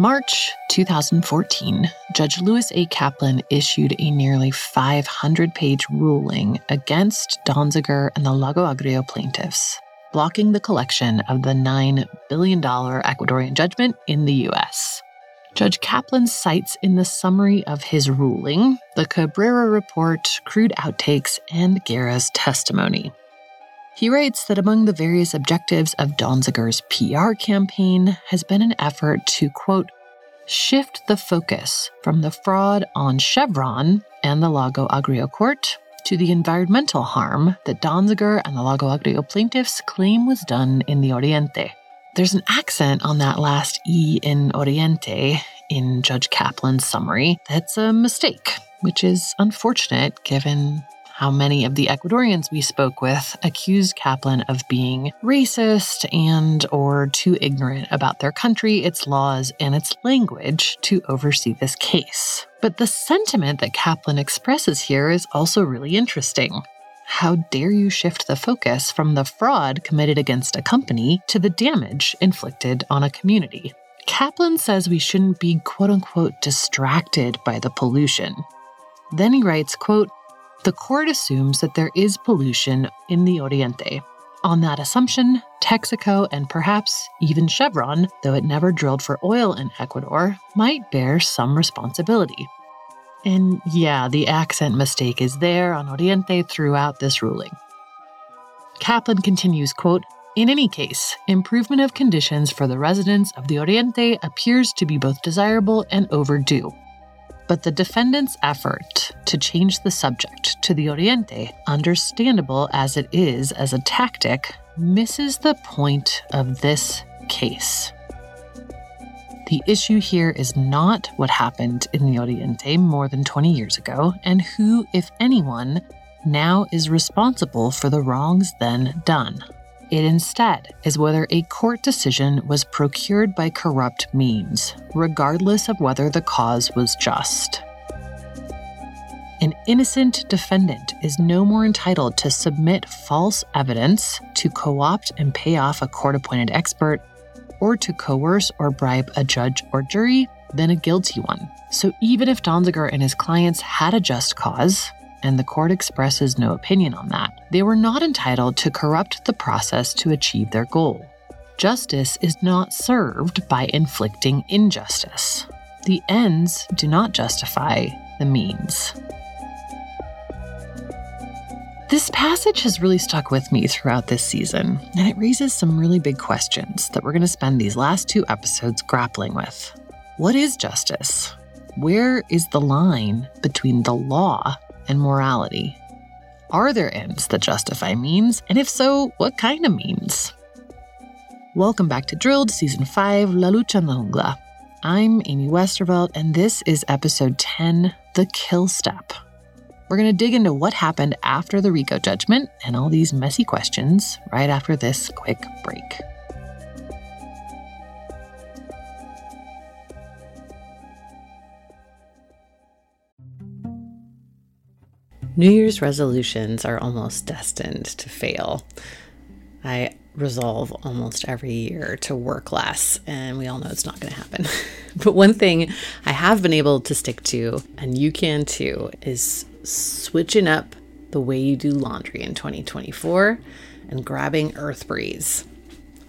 March 2014, Judge Lewis A. Kaplan issued a nearly 500 page ruling against Donziger and the Lago Agrio plaintiffs, blocking the collection of the $9 billion Ecuadorian judgment in the U.S. Judge Kaplan cites in the summary of his ruling the Cabrera report, crude outtakes, and Guerra's testimony. He writes that among the various objectives of Donziger's PR campaign has been an effort to, quote, shift the focus from the fraud on Chevron and the Lago Agrio court to the environmental harm that Donziger and the Lago Agrio plaintiffs claim was done in the Oriente. There's an accent on that last E in Oriente in Judge Kaplan's summary that's a mistake, which is unfortunate given how many of the Ecuadorians we spoke with accused Kaplan of being racist and or too ignorant about their country, its laws, and its language to oversee this case. But the sentiment that Kaplan expresses here is also really interesting. How dare you shift the focus from the fraud committed against a company to the damage inflicted on a community? Kaplan says we shouldn't be quote unquote distracted by the pollution. Then he writes, quote, the court assumes that there is pollution in the Oriente. On that assumption, Texaco and perhaps even Chevron, though it never drilled for oil in Ecuador, might bear some responsibility. And yeah, the accent mistake is there on Oriente throughout this ruling. Kaplan continues, quote, in any case, improvement of conditions for the residents of the Oriente appears to be both desirable and overdue. But the defendant's effort to change the subject to the Oriente, understandable as it is as a tactic, misses the point of this case. The issue here is not what happened in the Oriente more than 20 years ago, and who, if anyone, now is responsible for the wrongs then done. It instead is whether a court decision was procured by corrupt means, regardless of whether the cause was just. An innocent defendant is no more entitled to submit false evidence, to co opt and pay off a court appointed expert, or to coerce or bribe a judge or jury than a guilty one. So even if Donziger and his clients had a just cause, and the court expresses no opinion on that. They were not entitled to corrupt the process to achieve their goal. Justice is not served by inflicting injustice. The ends do not justify the means. This passage has really stuck with me throughout this season, and it raises some really big questions that we're going to spend these last two episodes grappling with. What is justice? Where is the line between the law and morality? Are there ends that justify means? And if so, what kind of means? Welcome back to Drilled, Season 5, La Lucha en la Jungla. I'm Amy Westervelt, and this is episode 10 The Kill Step. We're going to dig into what happened after the RICO judgment and all these messy questions right after this quick break. New Year's resolutions are almost destined to fail. I resolve almost every year to work less, and we all know it's not going to happen. but one thing I have been able to stick to, and you can too, is switching up the way you do laundry in 2024 and grabbing Earth Breeze.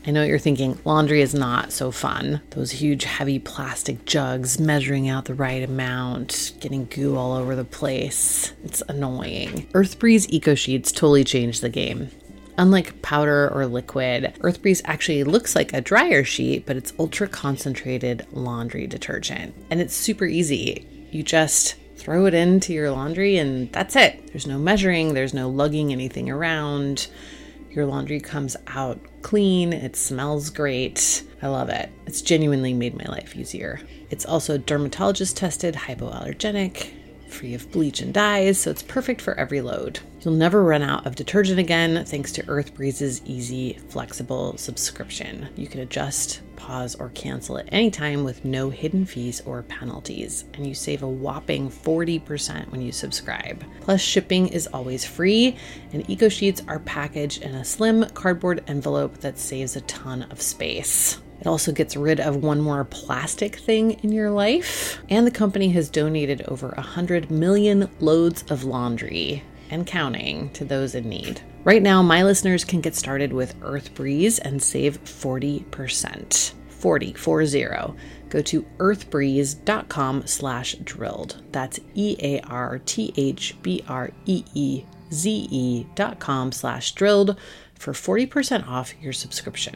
I know what you're thinking laundry is not so fun. Those huge, heavy plastic jugs measuring out the right amount, getting goo all over the place. It's annoying. Earth Breeze Eco Sheets totally changed the game. Unlike powder or liquid, Earth Breeze actually looks like a dryer sheet, but it's ultra concentrated laundry detergent. And it's super easy. You just throw it into your laundry and that's it. There's no measuring, there's no lugging anything around. Your laundry comes out clean, it smells great. I love it. It's genuinely made my life easier. It's also dermatologist tested, hypoallergenic, free of bleach and dyes, so it's perfect for every load. You'll never run out of detergent again thanks to Earth Breeze's easy, flexible subscription. You can adjust, pause, or cancel at any time with no hidden fees or penalties, and you save a whopping 40% when you subscribe. Plus, shipping is always free, and Eco Sheets are packaged in a slim cardboard envelope that saves a ton of space. It also gets rid of one more plastic thing in your life. And the company has donated over 100 million loads of laundry and counting to those in need. Right now, my listeners can get started with Earth Breeze and save 40%. 40, 40. Go to earthbreeze.com slash drilled. That's E-A-R-T-H-B-R-E-E-Z-E dot com slash drilled for 40% off your subscription.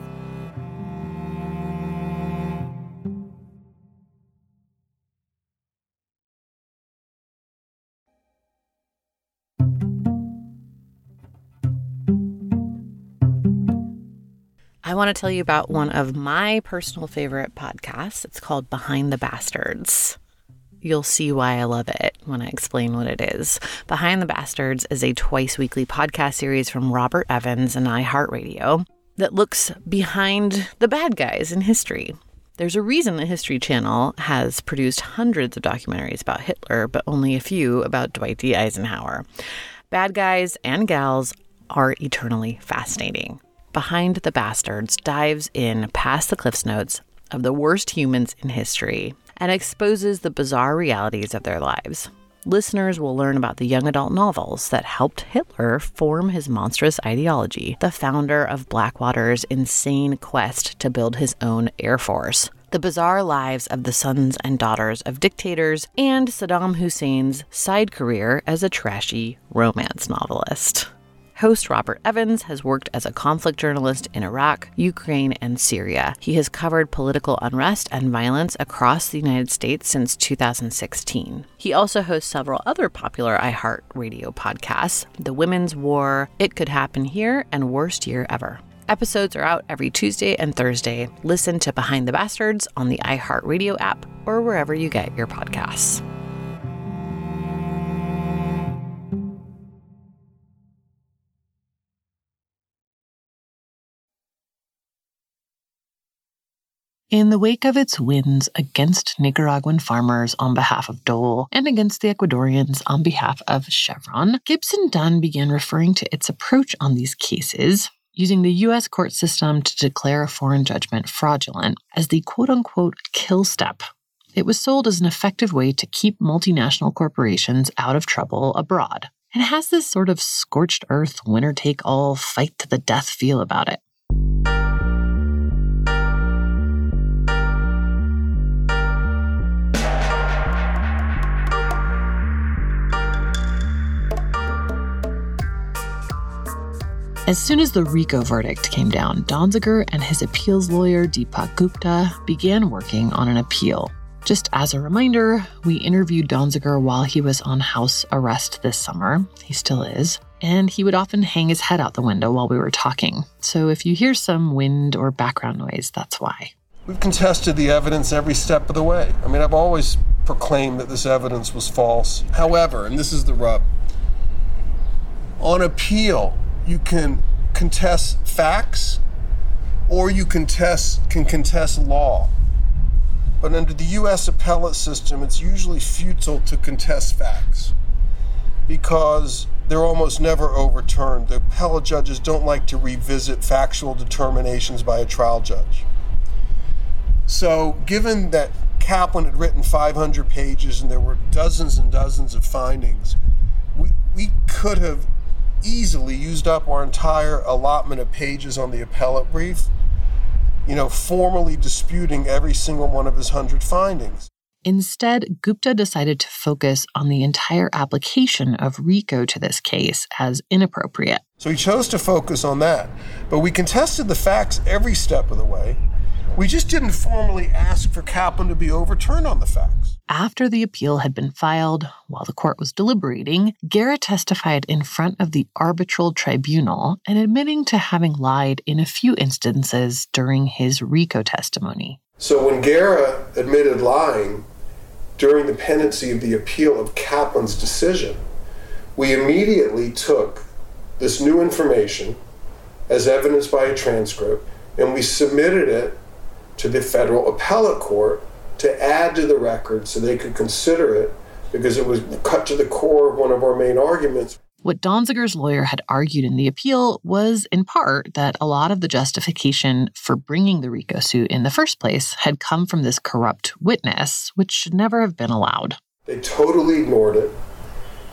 I want to tell you about one of my personal favorite podcasts. It's called Behind the Bastards. You'll see why I love it when I explain what it is. Behind the Bastards is a twice weekly podcast series from Robert Evans and iHeartRadio that looks behind the bad guys in history. There's a reason the History Channel has produced hundreds of documentaries about Hitler, but only a few about Dwight D. Eisenhower. Bad guys and gals are eternally fascinating. Behind the Bastards dives in past the Cliffs Notes of the worst humans in history and exposes the bizarre realities of their lives. Listeners will learn about the young adult novels that helped Hitler form his monstrous ideology, the founder of Blackwater's insane quest to build his own air force, the bizarre lives of the sons and daughters of dictators, and Saddam Hussein's side career as a trashy romance novelist. Host Robert Evans has worked as a conflict journalist in Iraq, Ukraine, and Syria. He has covered political unrest and violence across the United States since 2016. He also hosts several other popular iHeart radio podcasts The Women's War, It Could Happen Here, and Worst Year Ever. Episodes are out every Tuesday and Thursday. Listen to Behind the Bastards on the iHeartRadio app or wherever you get your podcasts. In the wake of its wins against Nicaraguan farmers on behalf of Dole and against the Ecuadorians on behalf of Chevron, Gibson Dunn began referring to its approach on these cases, using the U.S. court system to declare a foreign judgment fraudulent, as the quote unquote kill step It was sold as an effective way to keep multinational corporations out of trouble abroad. And has this sort of scorched earth, winner take all, fight to the death feel about it. As soon as the RICO verdict came down, Donziger and his appeals lawyer Deepak Gupta began working on an appeal. Just as a reminder, we interviewed Donziger while he was on house arrest this summer. He still is. And he would often hang his head out the window while we were talking. So if you hear some wind or background noise, that's why. We've contested the evidence every step of the way. I mean, I've always proclaimed that this evidence was false. However, and this is the rub, on appeal, you can contest facts or you can contest, can contest law. But under the US appellate system, it's usually futile to contest facts because they're almost never overturned. The appellate judges don't like to revisit factual determinations by a trial judge. So, given that Kaplan had written 500 pages and there were dozens and dozens of findings, we, we could have easily used up our entire allotment of pages on the appellate brief you know, formally disputing every single one of his hundred findings. Instead, Gupta decided to focus on the entire application of RICO to this case as inappropriate. So he chose to focus on that. But we contested the facts every step of the way. We just didn't formally ask for Kaplan to be overturned on the facts. After the appeal had been filed, while the court was deliberating, Guerra testified in front of the arbitral tribunal and admitting to having lied in a few instances during his RICO testimony. So when Guerra admitted lying during the pendency of the appeal of Kaplan's decision, we immediately took this new information as evidenced by a transcript and we submitted it to the federal appellate court to add to the record so they could consider it because it was cut to the core of one of our main arguments. What Donziger's lawyer had argued in the appeal was, in part, that a lot of the justification for bringing the RICO suit in the first place had come from this corrupt witness, which should never have been allowed. They totally ignored it.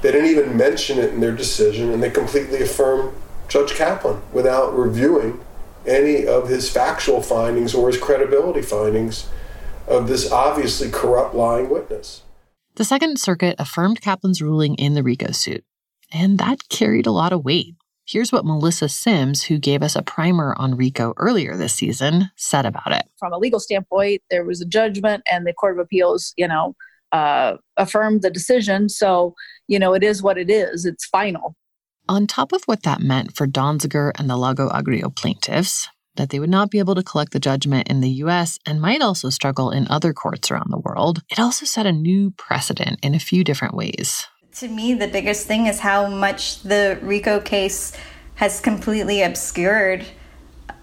They didn't even mention it in their decision, and they completely affirmed Judge Kaplan without reviewing any of his factual findings or his credibility findings of this obviously corrupt lying witness. The Second Circuit affirmed Kaplan's ruling in the RICO suit, and that carried a lot of weight. Here's what Melissa Sims, who gave us a primer on RICO earlier this season, said about it. From a legal standpoint, there was a judgment, and the Court of Appeals, you know, uh, affirmed the decision. So, you know, it is what it is. It's final. On top of what that meant for Donziger and the Lago Agrio plaintiffs, that they would not be able to collect the judgment in the US and might also struggle in other courts around the world, it also set a new precedent in a few different ways. To me, the biggest thing is how much the RICO case has completely obscured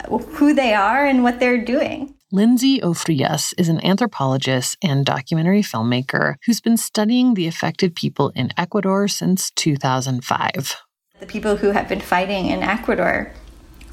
who they are and what they're doing. Lindsay Ofrias is an anthropologist and documentary filmmaker who's been studying the affected people in Ecuador since 2005. The people who have been fighting in Ecuador,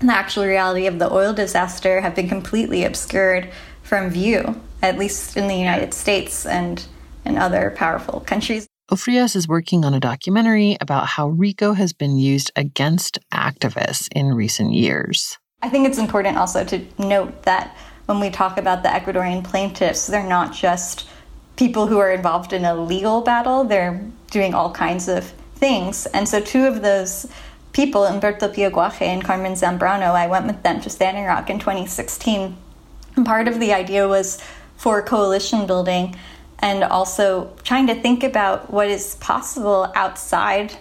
the actual reality of the oil disaster, have been completely obscured from view, at least in the United States and in other powerful countries. Ofrias is working on a documentary about how RICO has been used against activists in recent years. I think it's important also to note that when we talk about the Ecuadorian plaintiffs, they're not just people who are involved in a legal battle, they're doing all kinds of things. And so two of those people, Humberto Piaguaje and Carmen Zambrano, I went with them to Standing Rock in 2016. And part of the idea was for coalition building and also trying to think about what is possible outside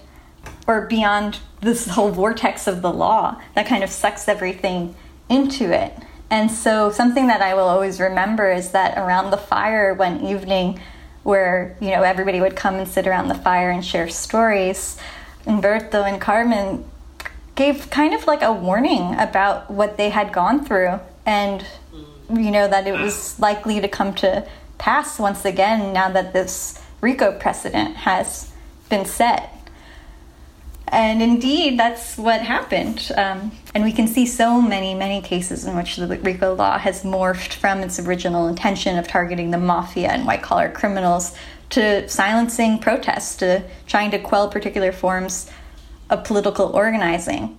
or beyond this whole vortex of the law that kind of sucks everything into it. And so, something that I will always remember is that around the fire one evening, where you know everybody would come and sit around the fire and share stories. Humberto and Carmen gave kind of like a warning about what they had gone through and you know that it was likely to come to pass once again now that this RICO precedent has been set. And indeed, that's what happened. Um, and we can see so many, many cases in which the RICO law has morphed from its original intention of targeting the mafia and white collar criminals to silencing protests, to trying to quell particular forms of political organizing.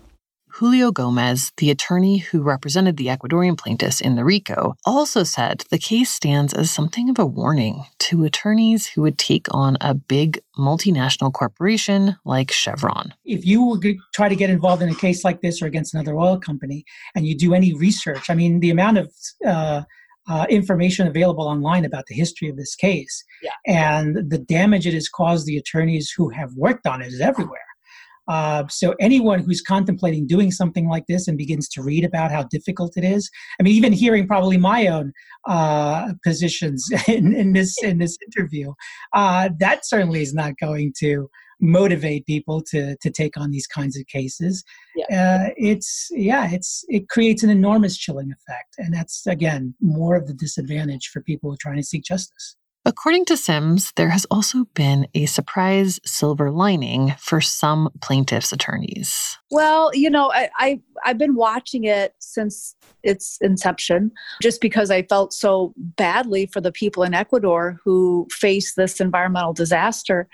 Julio Gomez, the attorney who represented the Ecuadorian plaintiffs in the RICO, also said the case stands as something of a warning to attorneys who would take on a big multinational corporation like Chevron. If you would try to get involved in a case like this or against another oil company and you do any research, I mean, the amount of uh, uh, information available online about the history of this case yeah. and the damage it has caused the attorneys who have worked on it is everywhere. Uh, so anyone who's contemplating doing something like this and begins to read about how difficult it is, I mean, even hearing probably my own uh, positions in, in, this in this interview, uh, that certainly is not going to motivate people to to take on these kinds of cases. Yeah. Uh, it's yeah, it's it creates an enormous chilling effect, and that's again more of the disadvantage for people who are trying to seek justice. According to Sims, there has also been a surprise silver lining for some plaintiffs' attorneys. Well, you know, I, I I've been watching it since its inception, just because I felt so badly for the people in Ecuador who face this environmental disaster,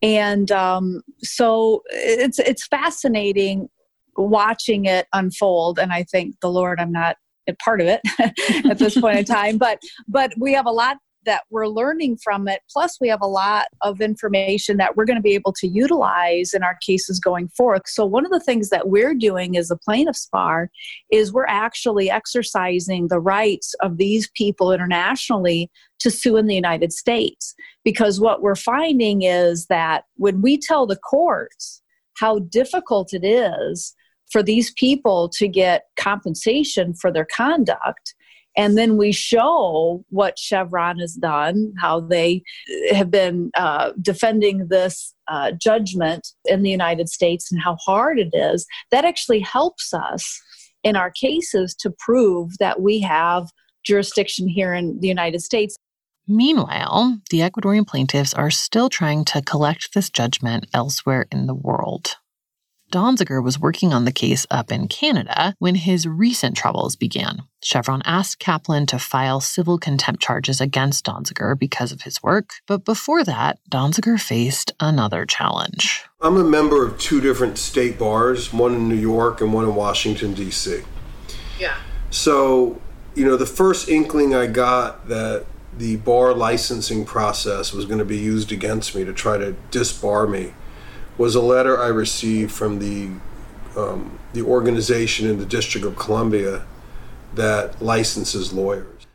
and um, so it's it's fascinating watching it unfold. And I thank the Lord I'm not a part of it at this point in time but but we have a lot that we're learning from it. Plus, we have a lot of information that we're going to be able to utilize in our cases going forth. So, one of the things that we're doing as a plaintiff's bar is we're actually exercising the rights of these people internationally to sue in the United States. Because what we're finding is that when we tell the courts how difficult it is for these people to get compensation for their conduct, and then we show what Chevron has done, how they have been uh, defending this uh, judgment in the United States and how hard it is. That actually helps us in our cases to prove that we have jurisdiction here in the United States. Meanwhile, the Ecuadorian plaintiffs are still trying to collect this judgment elsewhere in the world. Donziger was working on the case up in Canada when his recent troubles began. Chevron asked Kaplan to file civil contempt charges against Donziger because of his work, but before that, Donziger faced another challenge. I'm a member of two different state bars, one in New York and one in Washington, D.C. Yeah. So, you know, the first inkling I got that the bar licensing process was going to be used against me to try to disbar me was a letter I received from the um, the organization in the District of Columbia that licenses lawyers.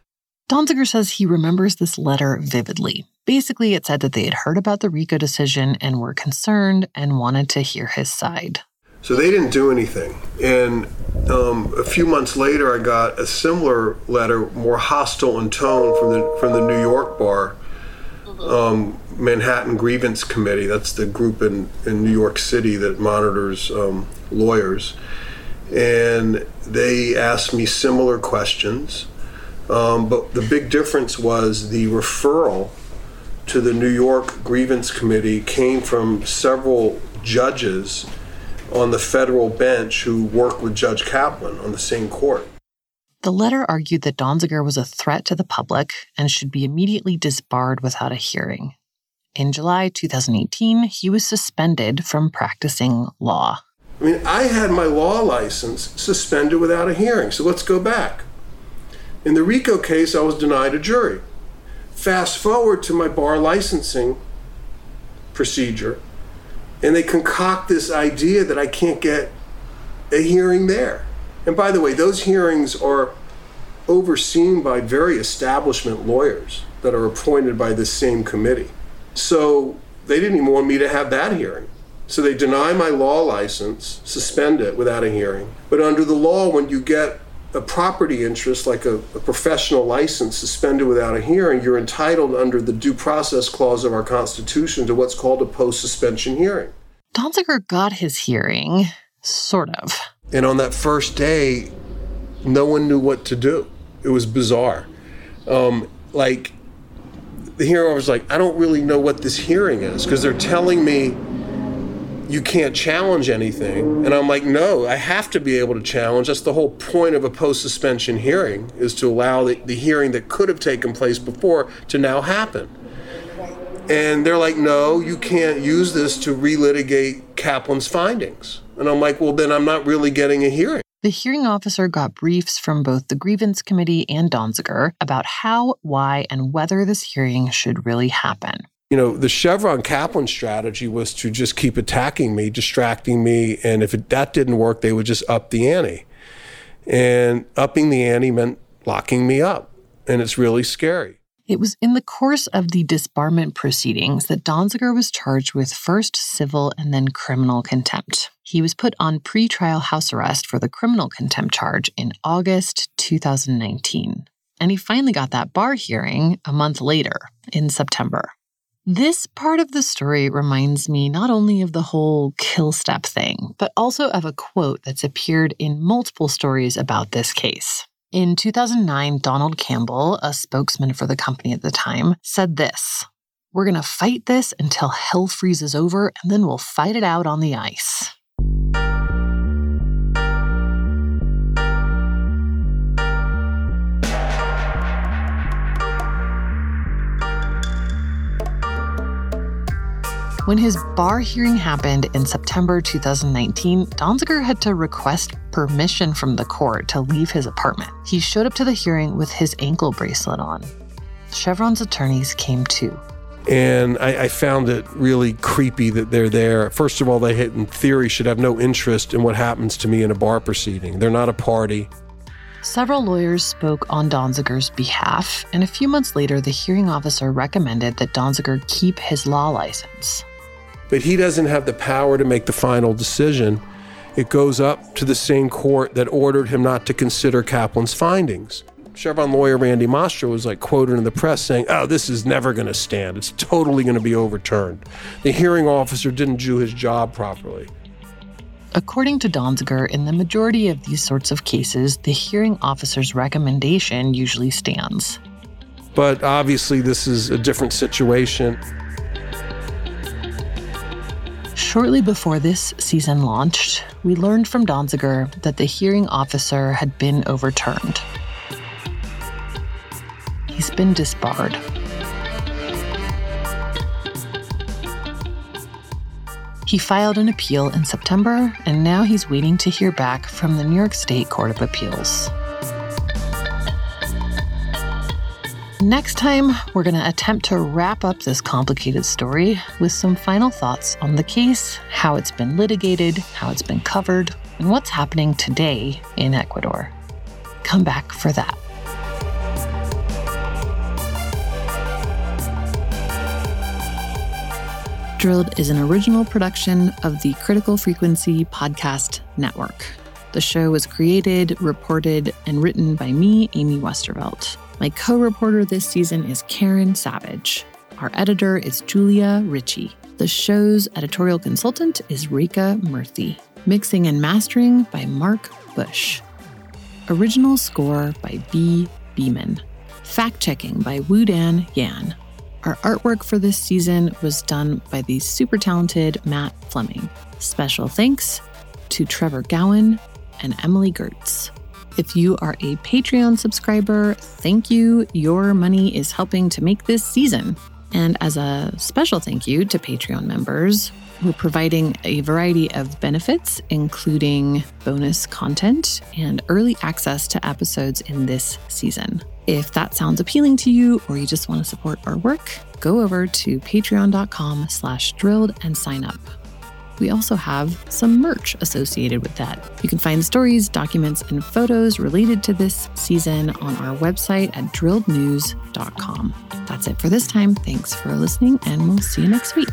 Donziger says he remembers this letter vividly. Basically, it said that they had heard about the RICO decision and were concerned and wanted to hear his side. So they didn't do anything. And um, a few months later, I got a similar letter, more hostile in tone, from the from the New York bar, um, Manhattan Grievance Committee. That's the group in, in New York City that monitors um, lawyers. And they asked me similar questions. Um, but the big difference was the referral to the New York Grievance Committee came from several judges on the federal bench who work with Judge Kaplan on the same court. The letter argued that Donziger was a threat to the public and should be immediately disbarred without a hearing. In July 2018, he was suspended from practicing law. I mean, I had my law license suspended without a hearing, so let's go back. In the RICO case, I was denied a jury. Fast forward to my bar licensing procedure, and they concoct this idea that I can't get a hearing there. And by the way, those hearings are overseen by very establishment lawyers that are appointed by this same committee. So they didn't even want me to have that hearing. So they deny my law license, suspend it without a hearing. But under the law, when you get a property interest like a, a, professional license suspended without a hearing, you're entitled under the due process clause of our Constitution to what's called a post suspension hearing. Donziger got his hearing, sort of. And on that first day, no one knew what to do. It was bizarre. Um, like, the hearer was like, I don't really know what this hearing is because they're telling me, you can't challenge anything. And I'm like, no, I have to be able to challenge. That's the whole point of a post suspension hearing is to allow the, the hearing that could have taken place before to now happen. And they're like, no, you can't use this to relitigate Kaplan's findings. And I'm like, well, then I'm not really getting a hearing. The hearing officer got briefs from both the grievance committee and Donziger about how, why, and whether this hearing should really happen. You know, the Chevron Kaplan strategy was to just keep attacking me, distracting me, and if it, that didn't work, they would just up the ante. And upping the ante meant locking me up, and it's really scary. It was in the course of the disbarment proceedings that Donziger was charged with first civil and then criminal contempt. He was put on pretrial house arrest for the criminal contempt charge in August 2019. And he finally got that bar hearing a month later in September. This part of the story reminds me not only of the whole kill step thing, but also of a quote that's appeared in multiple stories about this case. In 2009, Donald Campbell, a spokesman for the company at the time, said this We're going to fight this until hell freezes over, and then we'll fight it out on the ice. When his bar hearing happened in September 2019, Donziger had to request permission from the court to leave his apartment. He showed up to the hearing with his ankle bracelet on. Chevron's attorneys came too. And I, I, found it really creepy that they're there. First of all, they, in theory, should have no interest in what happens to me in a bar proceeding. They're not a party. Several lawyers spoke on Donziger's behalf, and a few months later, the hearing officer recommended that Donziger keep his law license but he doesn't have the power to make the final decision. It goes up to the same court that ordered him not to consider Kaplan's findings. Chevron lawyer Randy Mastro was like quoted in the press saying, Oh, this is never going to stand. It's totally going to be overturned. The hearing officer didn't do his job properly. According to Donziger, in the majority of these sorts of cases, the hearing officer's recommendation usually stands. But obviously, this is a different situation. Shortly before this season launched, we learned from Donziger that the hearing officer had been overturned. He's been disbarred. He filed an appeal in September, and now he's waiting to hear back from the New York State Court of Appeals. Next time, we're going to attempt to wrap up this complicated story with some final thoughts on the case, how it's been litigated, how it's been covered, and what's happening today in Ecuador. Come back for that. Drilled is an original production of the Critical Frequency Podcast Network. The show was created, reported, and written by me, Amy Westervelt. My co reporter this season is Karen Savage. Our editor is Julia Ritchie. The show's editorial consultant is Rika Murthy. Mixing and mastering by Mark Bush. Original score by B. Beeman. Fact checking by Wudan Yan. Our artwork for this season was done by the super talented Matt Fleming. Special thanks to Trevor Gowan and Emily Gertz. If you are a Patreon subscriber, thank you. Your money is helping to make this season. And as a special thank you to Patreon members, we're providing a variety of benefits, including bonus content and early access to episodes in this season. If that sounds appealing to you or you just want to support our work, go over to patreon.com slash drilled and sign up we also have some merch associated with that. You can find stories, documents, and photos related to this season on our website at drillednews.com. That's it for this time. Thanks for listening, and we'll see you next week.